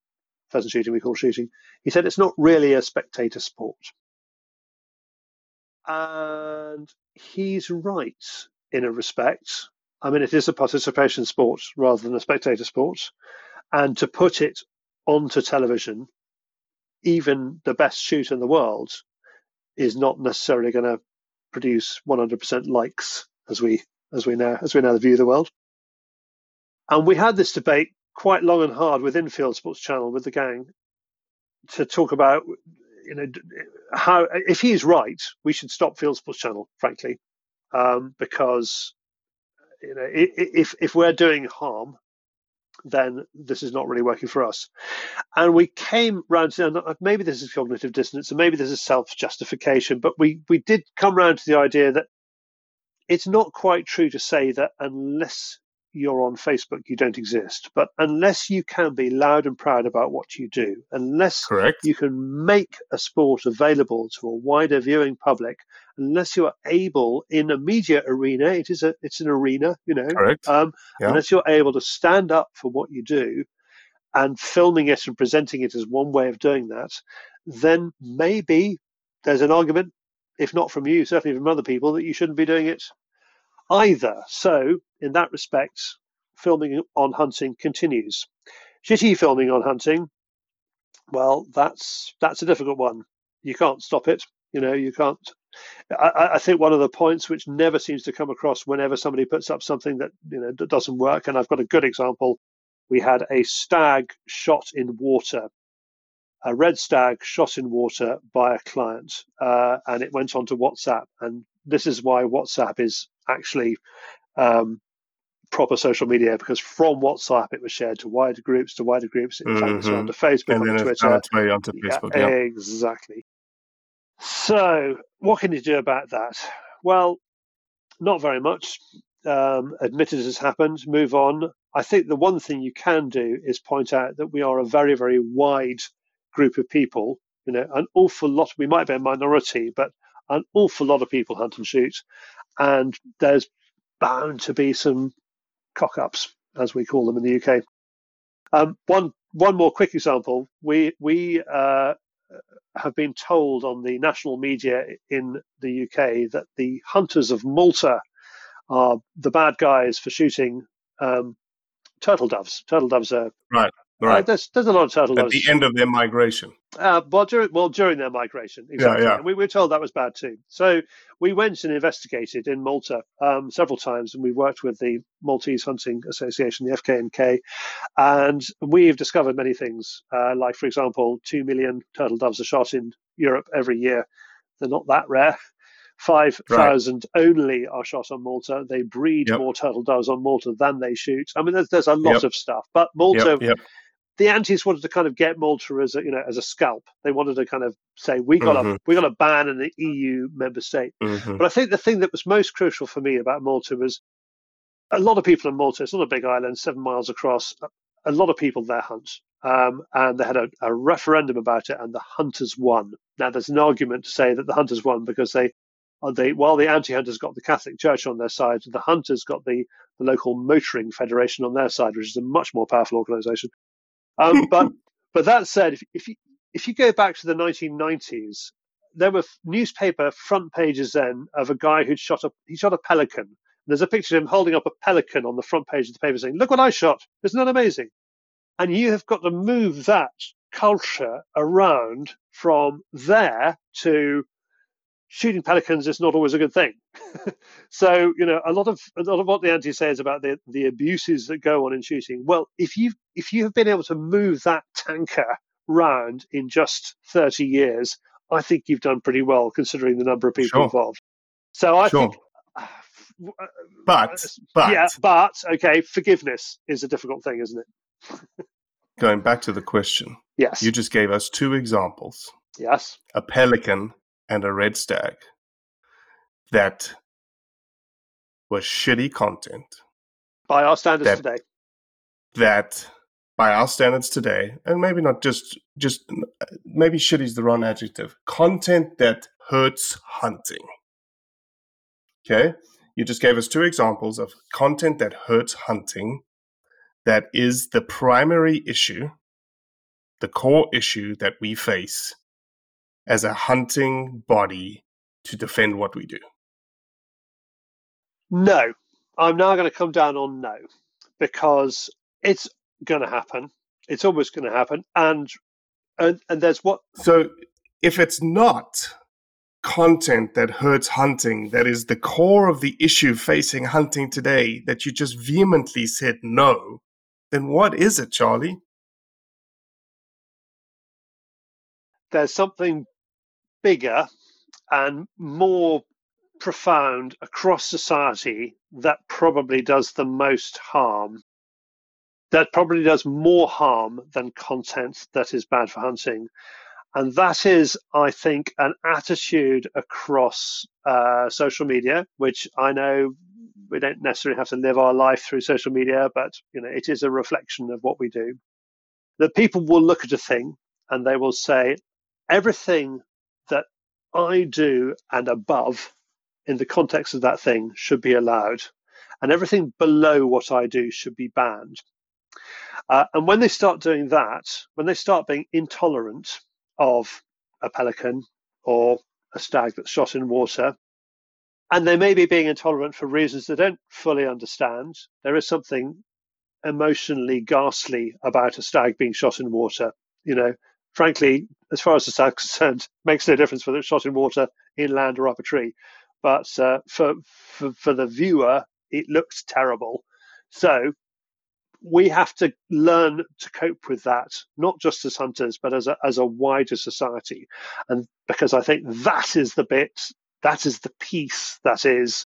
pheasant shooting, we call shooting. He said, it's not really a spectator sport. And he's right in a respect. I mean, it is a participation sport rather than a spectator sport. And to put it onto television, even the best shoot in the world is not necessarily going to produce 100% likes as we as we now as we now view the world. And we had this debate quite long and hard within Field Sports Channel with the gang to talk about you know how if he's right, we should stop Field Sports Channel, frankly, um, because you know if if we're doing harm, then this is not really working for us. And we came round to and maybe this is cognitive dissonance, and maybe this is self justification, but we we did come round to the idea that it's not quite true to say that unless you're on Facebook, you don't exist. But unless you can be loud and proud about what you do, unless Correct. you can make a sport available to a wider viewing public, unless you are able in a media arena, it is a it's an arena, you know, Correct. um, Yeah. unless you're able to stand up for what you do and filming it and presenting it as one way of doing that, then maybe there's an argument, if not from you, certainly from other people, that you shouldn't be doing it either. So, in that respect, filming on hunting continues. Shitty filming on hunting, well, that's that's a difficult one. You can't stop it. You know, you can't. I- I, think one of the points which never seems to come across whenever somebody puts up something that you know that doesn't work, and I've got a good example. We had a stag shot in water, a red stag shot in water by a client, uh, and it went onto WhatsApp. And this is why WhatsApp is actually um, proper social media because from WhatsApp it was shared to wider groups, to wider groups. In fact, it's Mhm. onto Facebook, and onto Twitter. its way Yeah, Yeah. Exactly. So, what can you do about that? Well, not very much. Um, admit it has happened, move on. I think the one thing you can do is point out that we are a very, very wide group of people. You know, an awful lot, we might be a minority, but an awful lot of people hunt and shoot. And there's bound to be some cock ups, as we call them in the UK. Um, one one more quick example. We we uh, have been told on the national media in the UK that the hunters of Malta are the bad guys for shooting um, turtle doves. Turtle doves are Right. Uh, Right. there's there's a lot of turtle At the end of their migration. Uh, well, during, well, during their migration, exactly. yeah. And we were told that was bad too. So we went and investigated in Malta um, several times, and we worked with the Maltese Hunting Association, the FKNK, and we've discovered many things. Uh, like, for example, two million turtle doves are shot in Europe every year. They're not that rare. Five thousand only are shot on Malta. They breed Yep. more turtle doves on Malta than they shoot. I mean, there's, there's a lot Yep. of stuff, but Malta Yep. The antis wanted to kind of get Malta as a you know as a scalp. They wanted to kind of say we got a Mhm. we got a ban in the EU member state. Mhm. But I think the thing that was most crucial for me about Malta was a lot of people in Malta. It's not a big island, seven miles across. A lot of people there hunt, um, and they had a, a referendum about it, and the hunters won. Now there's an argument to say that the hunters won because they. uh, They, while the anti-hunters got the Catholic Church on their side, the hunters got the, the local motoring federation on their side, which is a much more powerful organisation. Um, but but that said, if, if you if you go back to the 1990s, there were newspaper front pages then of a guy who'd shot a he shot a pelican. There's a picture of him holding up a pelican on the front page of the paper saying, "Look what I shot! Isn't that amazing?" And you have got to move that culture around from there to shooting pelicans is not always a good thing. so you know a lot of a lot of what the anti says about the the abuses that go on in shooting. Well, if you if you have been able to move that tanker round in just thirty years, I think you've done pretty well considering the number of people Sure. involved. So I Sure. think. uh, But but yeah, but okay, forgiveness is a difficult thing, isn't it? going back to the question, Yes. you just gave us two examples: yes. a pelican and a red stag. That was shitty content. By our standards That- today. that by our standards today and maybe not just just maybe shitty is the wrong adjective content that hurts hunting okay you just gave us two examples of content that hurts hunting that is the primary issue the core issue that we face as a hunting body to defend what we do No, I'm now going to come down on no because it's going to happen. It's always going to happen, and and, and there's what So if it's not content that hurts hunting, that is the core of the issue facing hunting today, that you just vehemently said no, then what is it, Charlie? there's something bigger and more profound across society that probably does the most harm. That probably does more harm than content that is bad for hunting. And that is, I think, an attitude across uh, social media, which I know we don't necessarily have to live our life through social media, but you know, it is a reflection of what we do. That people will look at a thing and they will say, everything I do and above in the context of that thing should be allowed, and everything below what I do should be banned. Uh, and when they start doing that, when they start being intolerant of a pelican or a stag that's shot in water, and they may be being intolerant for reasons they don't fully understand, there is something emotionally ghastly about a stag being shot in water. You know, frankly, as far as the stag's concerned, makes no difference whether it's shot in water, inland, or up a tree. But uh, for, for for the viewer, it looks terrible. So we have to learn to cope with that, not just as hunters, but as a as a wider society. And because I think that is the bit, that is the piece that is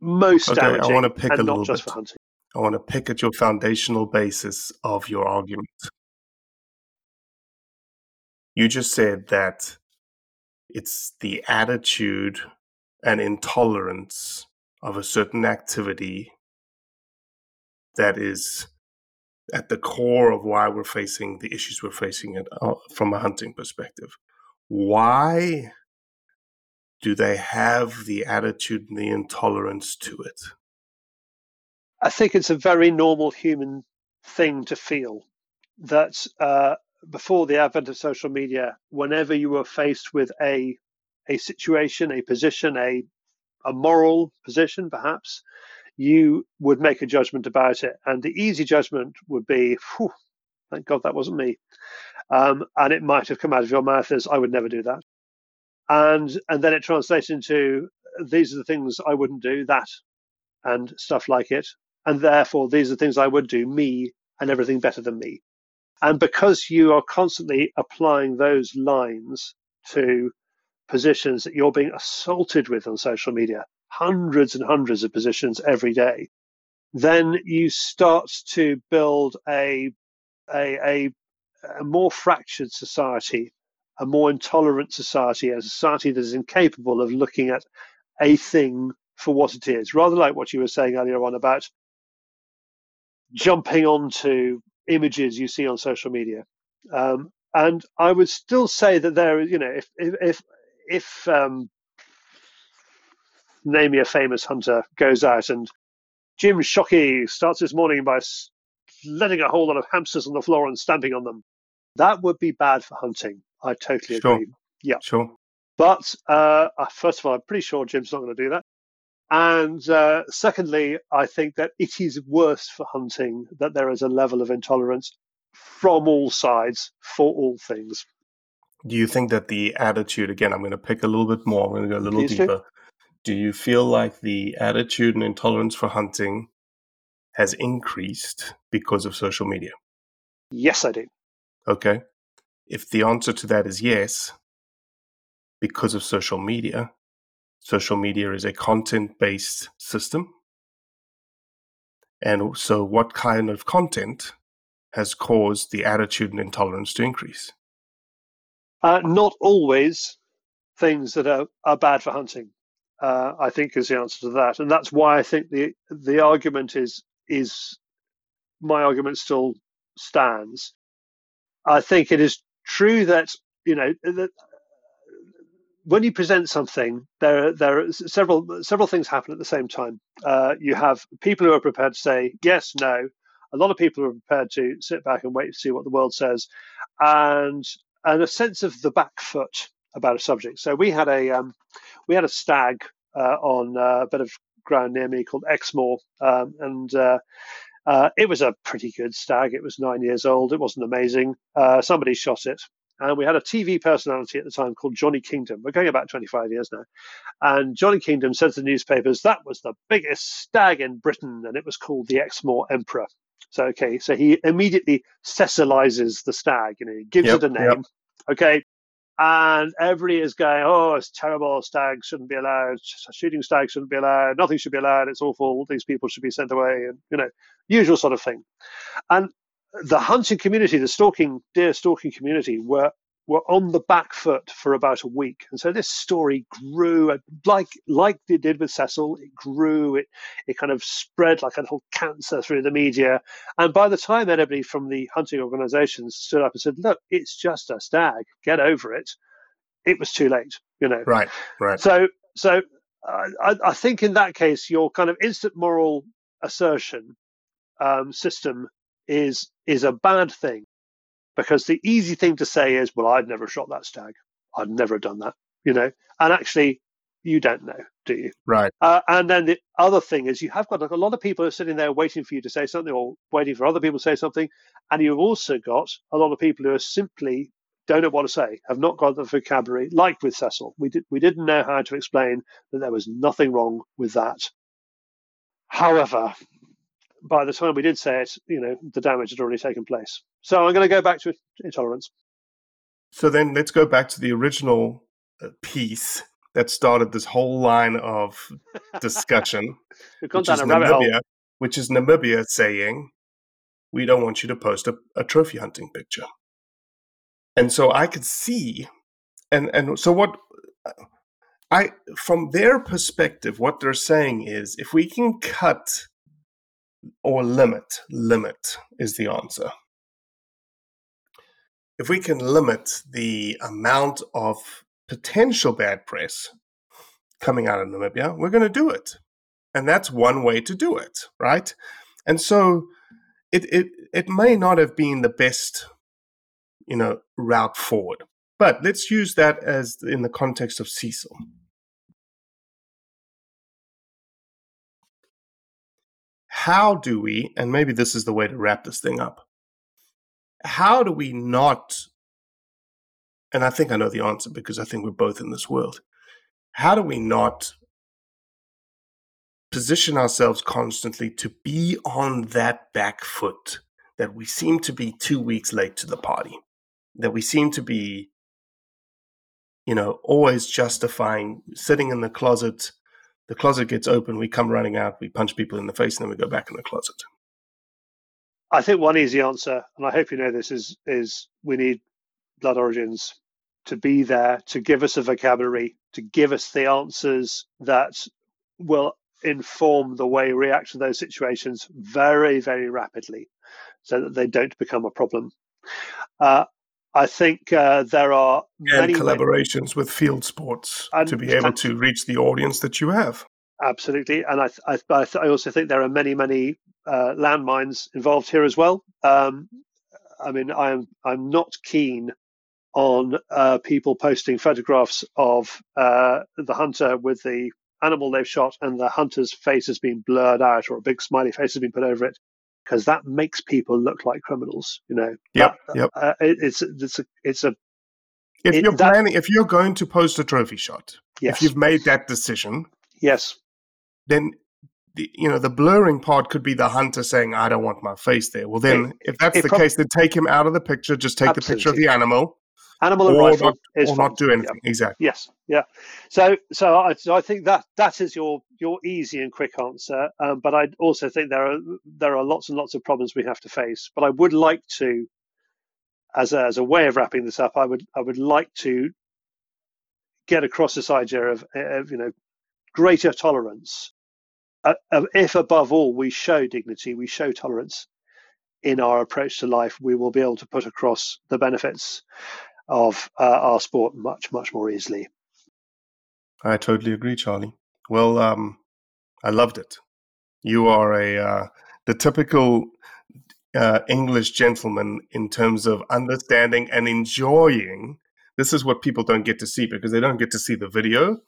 most Okay, I wanna pick a not little just bit. for hunting. I want to pick at your foundational basis of your argument. You just said that it's the attitude and intolerance of a certain activity that is at the core of why we're facing the issues we're facing it uh, from a hunting perspective. Why do they have the attitude and the intolerance to it? I think it's a very normal human thing to feel that uh, before the advent of social media, whenever you were faced with a a situation, a position, a a moral position, perhaps, you would make a judgment about it, and the easy judgment would be, "Thank God that wasn't me," um, and it might have come out of your mouth as, "I would never do that," and and then it translates into, "These are the things I wouldn't do," that, and stuff like it, and therefore these are the things I would do, me, and everything better than me. And because you are constantly applying those lines to positions that you're being assaulted with on social media, hundreds and hundreds of positions every day, then you start to build a a, a, a more fractured society, a more intolerant society, a society that is incapable of looking at a thing for what it is, rather like what you were saying earlier on about jumping onto images you see on social media. Um, and I would still say that there, you know, if if if, if um, name me a famous hunter goes out and Jim Shockey starts his morning by letting a whole lot of hamsters on the floor and stamping on them, that would be bad for hunting. I totally Sure. agree. Yeah. Sure. But uh, uh, first of all, I'm pretty sure Jim's not going to do that. And uh, secondly, I think that it is worse for hunting that there is a level of intolerance from all sides for all things. Do you think that the attitude, again, I'm going to pick a little bit more, I'm going to go a little Please do. deeper. Do you feel like the attitude and intolerance for hunting has increased because of social media? Yes, I do. Okay. If the answer to that is yes, because of social media, social media is a content based system. And so, what kind of content has caused the attitude and intolerance to increase? Uh, not always things that are, are bad for hunting. Uh, I think is the answer to that, and that's why I think the the argument is is my argument still stands. I think it is true that you know that when you present something, there there are several several things happen at the same time. Uh, you have people who are prepared to say yes, no. A lot of people are prepared to sit back and wait to see what the world says, and and a sense of the back foot about a subject. So we had a um, we had a stag uh, on a bit of ground near me called Exmoor, um, and uh, uh, it was a pretty good stag. It was nine years old. It wasn't amazing. Uh, somebody shot it, and we had a TV personality at the time called Johnny Kingdom. We're going about 25 years now, and Johnny Kingdom said to the newspapers that was the biggest stag in Britain, and it was called the Exmoor Emperor. So okay, so he immediately Cecilizes the stag, you know, he gives Yep, it a name. yep. Okay, and everybody is going, oh, it's terrible. Stags shouldn't be allowed. Shooting stags shouldn't be allowed. Nothing should be allowed. It's awful. These people should be sent away, and you know, usual sort of thing. And the hunting community, the stalking deer stalking community, were were on the back foot for about a week, and so this story grew uh, like like it did with Cecil. It grew. It it kind of spread like a little cancer through the media. And by the time anybody from the hunting organisations stood up and said, "Look, it's just a stag. Get over it," it was too late. You know. Right, right. So, so uh, I, I think in that case, your kind of instant moral assertion um, system is is a bad thing because the easy thing to say is, "Well, I'd never shot that stag. I'd never done that," you know. And actually, you don't know, do you? Right. Uh, and then the other thing is, you have got like, a lot of people are sitting there waiting for you to say something or waiting for other people to say something, and you've also got a lot of people who are simply don't know what to say, have not got the vocabulary, like with Cecil. We did we didn't know how to explain that there was nothing wrong with that. However, by the time we did say it, you know, the damage had already taken place. So I'm going to go back to intolerance. So then let's go back to the original uh, piece that started this whole line of discussion, which is a rabbit hole. Namibia, which is Namibia saying, "We don't want you to post a, a trophy hunting picture." And so I could see, and and so what I from their perspective, what they're saying is, if we can cut or limit, limit is the answer. If we can limit the amount of potential bad press coming out of Namibia, we're going to do it. And that's one way to do it, right? And so it, it, it may not have been the best, you know, route forward. But let's use that as in the context of Cecil. How do we, and maybe this is the way to wrap this thing up, how do we not, and I think I know the answer because I think we're both in this world, how do we not position ourselves constantly to be on that back foot that we seem to be two weeks late to the party, that we seem to be, you know, always justifying sitting in the closet. The closet gets open, we come running out, we punch people in the face, and then we go back in the closet. I think one easy answer, and I hope you know this, is is we need Blood Origins to be there to give us a vocabulary, to give us the answers that will inform the way we react to those situations very, very rapidly, so that they don't become a problem. Uh, I think uh, there are and many collaborations with field sports And to be able to reach the audience that you have. Absolutely, and I, I, I, th- I also think there are many, many uh, landmines involved here as well. Um, I mean, I'm I'm not keen on uh, people posting photographs of uh, the hunter with the animal they've shot and the hunter's face has been blurred out or a big smiley face has been put over it because that makes people look like criminals. You know, Yep, That- yep. uh, it, it's it's a it's a If It- you're that- planning, if you're going to post a trophy shot, yes, if you've made that decision, yes, then the, you know the blurring part could be the hunter saying, "I don't want my face there." Well, then, It- if that's the prob- case, then take him out of the picture. Just take the picture of the animal, animal and or rifle not, is or not do Yeah. Exactly. Yes, yeah. So, so I, so I think that that is your your easy and quick answer. Um, but I also think there are there are lots and lots of problems we have to face. But I would like to, as a, as a way of wrapping this up, I would I would like to get across this idea of, of you know greater tolerance. Uh, if above all we show dignity, we show tolerance in our approach to life, we will be able to put across the benefits of uh, our sport much much more easily. I totally agree, Charlie. Well, um, I loved it. You are a uh, the typical uh, English gentleman in terms of understanding and enjoying. This is what people don't get to see because they don't get to see the video.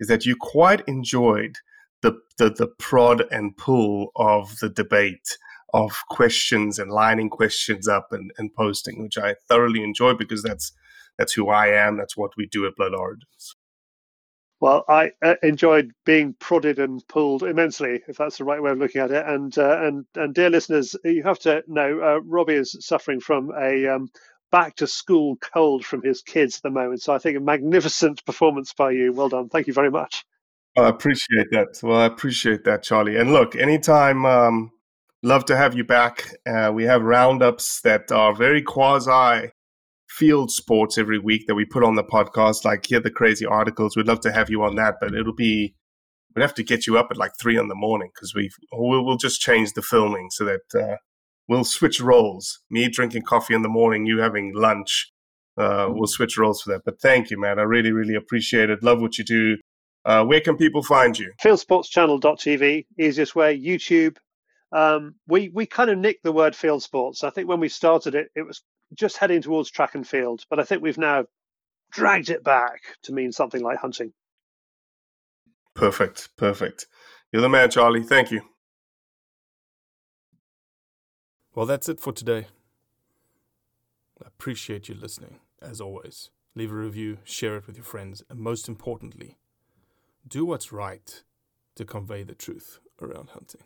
Is that you quite enjoyed the the, the prod and pull of the debate of questions and lining questions up and, and posting, which I thoroughly enjoy because that's that's who I am. That's what we do at Blood Origins. Well, I enjoyed being prodded and pulled immensely, if that's the right way of looking at it. And uh, and and dear listeners, you have to know uh, Robbie is suffering from a um, back to school cold from his kids at the moment. So I think a magnificent performance by you. Well done. Thank you very much. I appreciate that. Well, I appreciate that, Charlie. And look, anytime, um, love to have you back. Uh, we have roundups that are very quasi field sports every week that we put on the podcast, like hear the crazy articles. We'd love to have you on that, but it'll be we'd have to get you up at like three in the morning because we we'll, we'll just change the filming so that uh, we'll switch roles. Me drinking coffee in the morning, you having lunch. Uh, we'll switch roles for that. But thank you, man. I really, really appreciate it. Love what you do. Uh, where can people find you? Fieldsportschannel.tv, easiest way. YouTube. Um, we we kind of nicked the word field sports. I think when we started it, it was just heading towards track and field, but I think we've now dragged it back to mean something like hunting. Perfect. Perfect. You're the man, Charlie. Thank you. Well, that's it for today. I appreciate you listening, as always. Leave a review, share it with your friends, and most importantly, do what's right to convey the truth around hunting.